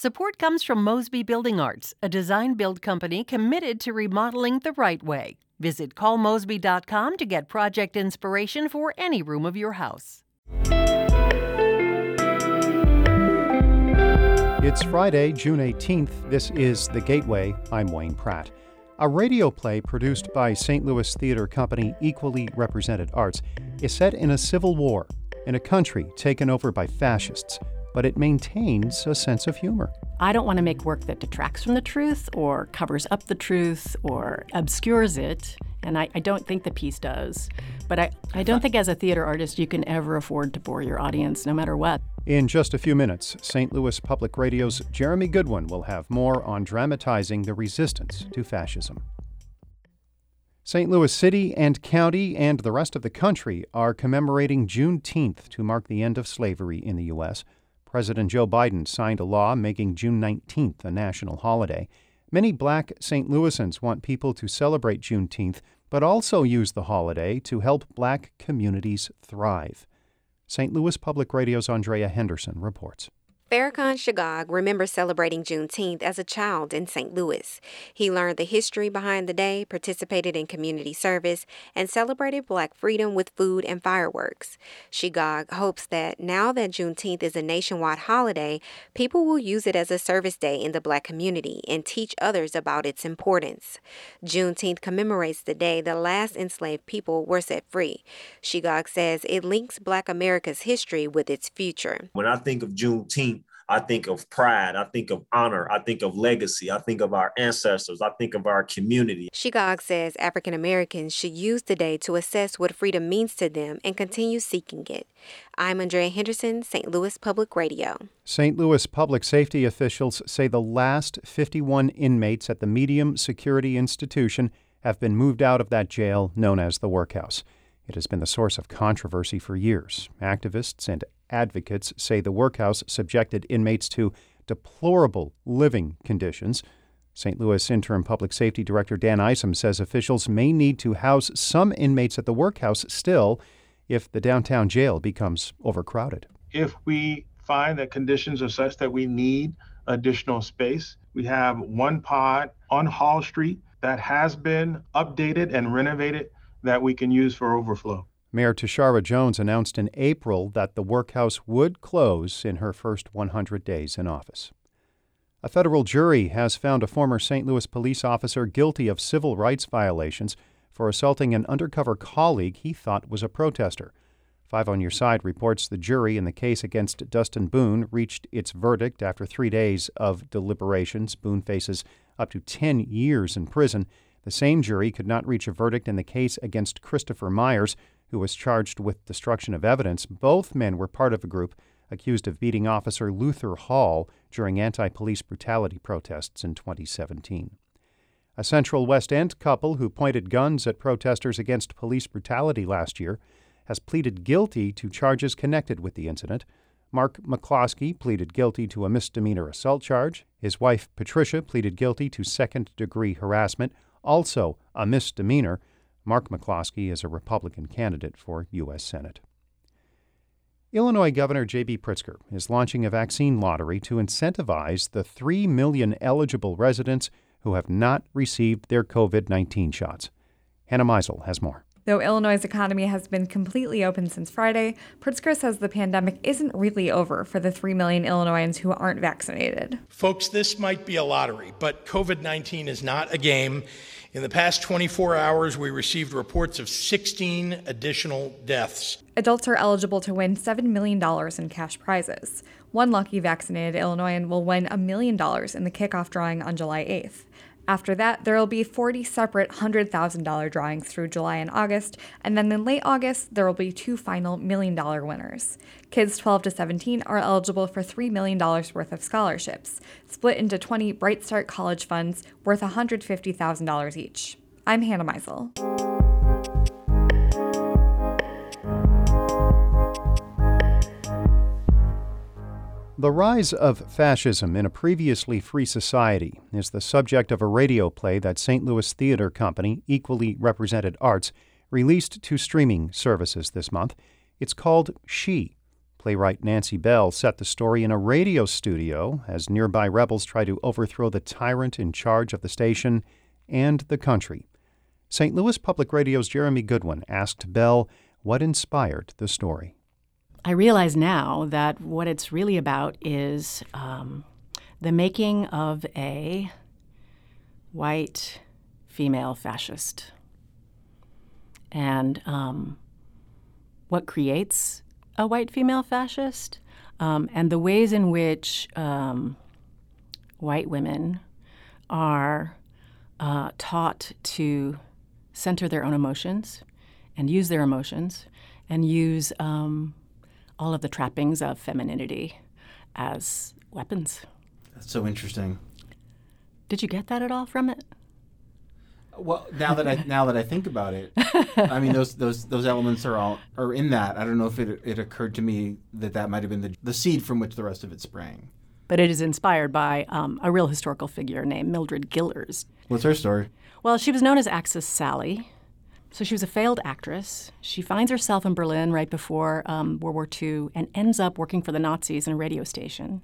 Support comes from Mosby Building Arts, a design build company committed to remodeling the right way. Visit callmosby.com to get project inspiration for any room of your house. It's Friday, June 18th. This is The Gateway. I'm Wayne Pratt. A radio play produced by St. Louis theater company Equally Represented Arts is set in a civil war in a country taken over by fascists but it maintains a sense of humor. I don't want to make work that detracts from the truth or covers up the truth or obscures it. And I, I don't think the piece does. But I, I don't think as a theater artist you can ever afford to bore your audience, no matter what. In just a few minutes, St. Louis Public Radio's Jeremy Goodwin will have more on dramatizing the resistance to fascism. St. Louis City and County and the rest of the country are commemorating Juneteenth to mark the end of slavery in the U.S. President Joe Biden signed a law making June 19th a national holiday. Many black St. Louisans want people to celebrate Juneteenth, but also use the holiday to help black communities thrive. St. Louis Public Radio's Andrea Henderson reports. Farrakhan Shagag remembers celebrating Juneteenth as a child in St. Louis. He learned the history behind the day, participated in community service, and celebrated black freedom with food and fireworks. Shagag hopes that now that Juneteenth is a nationwide holiday, people will use it as a service day in the black community and teach others about its importance. Juneteenth commemorates the day the last enslaved people were set free. Shagag says it links black America's history with its future. When I think of Juneteenth, I think of pride. I think of honor. I think of legacy. I think of our ancestors. I think of our community. Shigog says African Americans should use the day to assess what freedom means to them and continue seeking it. I'm Andrea Henderson, St. Louis Public Radio. St. Louis public safety officials say the last 51 inmates at the medium security institution have been moved out of that jail known as the workhouse. It has been the source of controversy for years. Activists and advocates say the workhouse subjected inmates to deplorable living conditions. St. Louis Interim Public Safety Director Dan Isom says officials may need to house some inmates at the workhouse still if the downtown jail becomes overcrowded. If we find that conditions are such that we need additional space, we have one pod on Hall Street that has been updated and renovated that we can use for overflow. Mayor Tishaura Jones announced in April that the workhouse would close in her first 100 days in office. A federal jury has found a former St. Louis police officer guilty of civil rights violations for assaulting an undercover colleague he thought was a protester. Five on Your Side reports the jury in the case against Dustin Boone reached its verdict after three days of deliberations. Boone faces up to 10 years in prison. The same jury could not reach a verdict in the case against Christopher Myers, who was charged with destruction of evidence. Both men were part of a group accused of beating Officer Luther Hall during anti police brutality protests in 2017. A Central West End couple who pointed guns at protesters against police brutality last year has pleaded guilty to charges connected with the incident. Mark McCloskey pleaded guilty to a misdemeanor assault charge. His wife, Patricia, pleaded guilty to second degree harassment, also a misdemeanor. Mark McCloskey is a Republican candidate for U.S. Senate. Illinois Governor J.B. Pritzker is launching a vaccine lottery to incentivize the 3 million eligible residents who have not received their COVID 19 shots. Hannah Meisel has more. Though Illinois' economy has been completely open since Friday, Pritzker says the pandemic isn't really over for the 3 million Illinoisans who aren't vaccinated. Folks, this might be a lottery, but COVID 19 is not a game. In the past 24 hours, we received reports of 16 additional deaths. Adults are eligible to win $7 million in cash prizes. One lucky vaccinated Illinoisan will win a million dollars in the kickoff drawing on July 8th. After that, there will be 40 separate $100,000 drawings through July and August, and then in late August, there will be two final million dollar winners. Kids 12 to 17 are eligible for $3 million worth of scholarships, split into 20 Bright Start College funds worth $150,000 each. I'm Hannah Meisel. The rise of fascism in a previously free society is the subject of a radio play that St. Louis theater company, Equally Represented Arts, released to streaming services this month. It's called She. Playwright Nancy Bell set the story in a radio studio as nearby rebels try to overthrow the tyrant in charge of the station and the country. St. Louis Public Radio's Jeremy Goodwin asked Bell what inspired the story. I realize now that what it's really about is um, the making of a white female fascist. And um, what creates a white female fascist, um, and the ways in which um, white women are uh, taught to center their own emotions and use their emotions and use um, all of the trappings of femininity as weapons. That's so interesting. Did you get that at all from it? Well, now that I now that I think about it, I mean those those those elements are all are in that. I don't know if it it occurred to me that that might have been the the seed from which the rest of it sprang. But it is inspired by um, a real historical figure named Mildred Gillars. What's her story? Well, she was known as Axis Sally. So she was a failed actress. She finds herself in Berlin right before um, World War II and ends up working for the Nazis in a radio station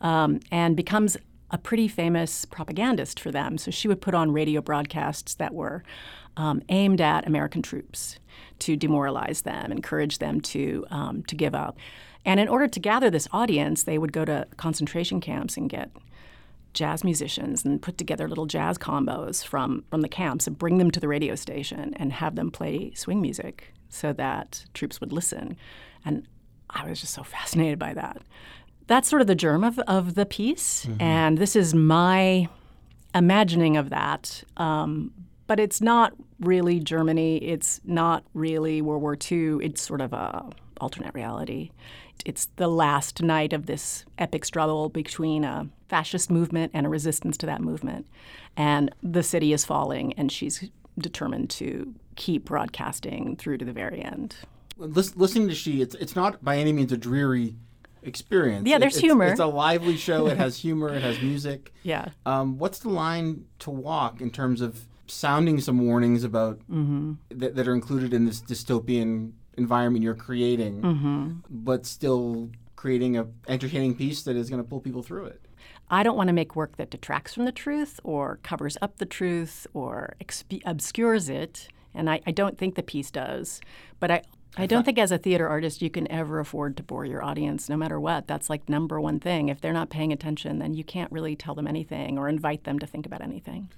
um, and becomes a pretty famous propagandist for them. So she would put on radio broadcasts that were um, aimed at American troops to demoralize them, encourage them to um, to give up. And in order to gather this audience, they would go to concentration camps and get jazz musicians and put together little jazz combos from from the camps and bring them to the radio station and have them play swing music so that troops would listen. And I was just so fascinated by that that's sort of the germ of, of the piece. Mm-hmm. And this is my imagining of that. Um, but it's not really Germany. It's not really World War II. It's sort of a alternate reality. It's the last night of this epic struggle between a fascist movement and a resistance to that movement. And the city is falling, and she's determined to keep broadcasting through to the very end. Listening to She, it's, it's not by any means a dreary experience. Yeah, there's it's, humor. It's a lively show. It has humor. It has music. Yeah. Um, what's the line to walk in terms of sounding some warnings about mm-hmm. that, that are included in this dystopian environment you're creating, mm-hmm. but still creating a entertaining piece that is going to pull people through it? I don't want to make work that detracts from the truth or covers up the truth or exp- obscures it. And I, I don't think the piece does. But I I don't think as a theater artist you can ever afford to bore your audience no matter what. That's like number one thing. If they're not paying attention, then you can't really tell them anything or invite them to think about anything.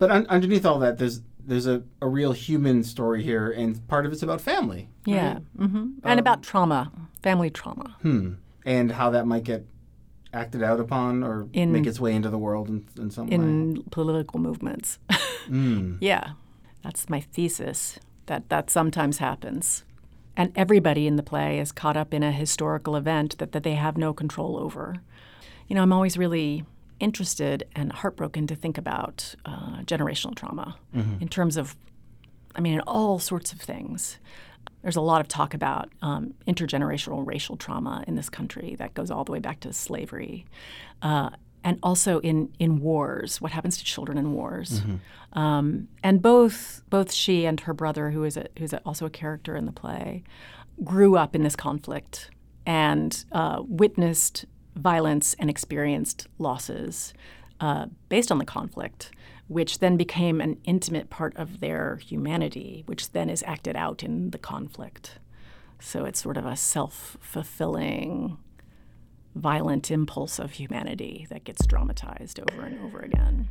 But un- underneath all that, there's there's a, a real human story here, and part of it's about family. Yeah, right? mm-hmm. um, and about trauma, family trauma. Hmm. And how that might get acted out upon or in, make its way into the world in, in some in way. political movements. mm. Yeah, that's my thesis. That that sometimes happens and everybody in the play is caught up in a historical event that, that they have no control over. You know, I'm always really interested and heartbroken to think about uh, generational trauma mm-hmm. in terms of, I mean, in all sorts of things. There's a lot of talk about um, intergenerational racial trauma in this country that goes all the way back to slavery. Uh, and also in, in wars, what happens to children in wars. Mm-hmm. Um, and both both she and her brother, who is a, who's a, also a character in the play, grew up in this conflict and uh, witnessed violence and experienced losses uh, based on the conflict, which then became an intimate part of their humanity, which then is acted out in the conflict. So it's sort of a self fulfilling violent impulse of humanity that gets dramatized over and over again.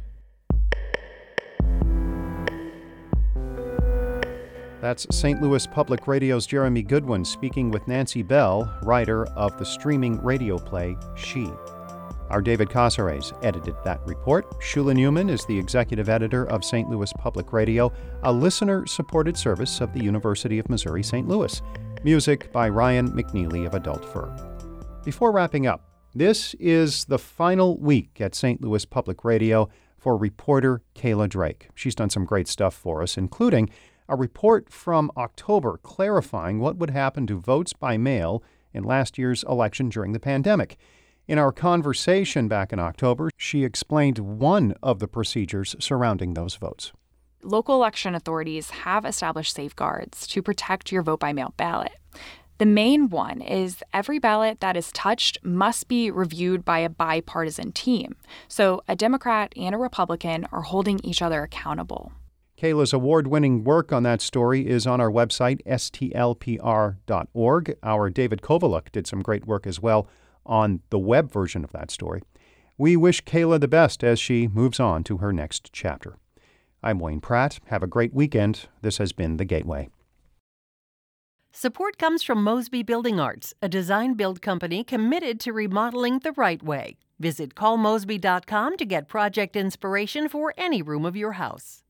That's St. Louis Public Radio's Jeremy Goodwin speaking with Nancy Bell, writer of the streaming radio play She. Our David Cazares edited that report. Shula Neuman is the executive editor of St. Louis Public Radio, a listener supported service of the University of Missouri St. Louis. Music by Ryan McNeely of Adult Fur. Before wrapping up, this is the final week at St. Louis Public Radio for reporter Kayla Drake. She's done some great stuff for us, including a report from October clarifying what would happen to votes by mail in last year's election during the pandemic. In our conversation back in October, she explained one of the procedures surrounding those votes. Local election authorities have established safeguards to protect your vote by mail ballot. The main one is every ballot that is touched must be reviewed by a bipartisan team. So a Democrat and a Republican are holding each other accountable. Kayla's award winning work on that story is on our website, stlpr.org. Our David Kovaluk did some great work as well on the web version of that story. We wish Kayla the best as she moves on to her next chapter. I'm Wayne Pratt. Have a great weekend. This has been The Gateway. Support comes from Mosby Building Arts, a design build company committed to remodeling the right way. Visit callmosby.com to get project inspiration for any room of your house.